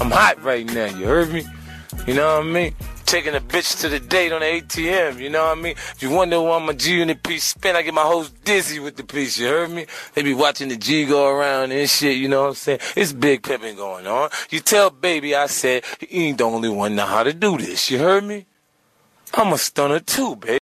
I'm hot right now, you heard me? You know what I mean? Taking a bitch to the date on the ATM, you know what I mean? If you wonder why my G unit piece spin, I get my hoes dizzy with the piece, you heard me? They be watching the G go around and shit, you know what I'm saying? It's big pimping going on. You tell baby I said he ain't the only one know how to do this, you heard me? I'm a stunner too, baby.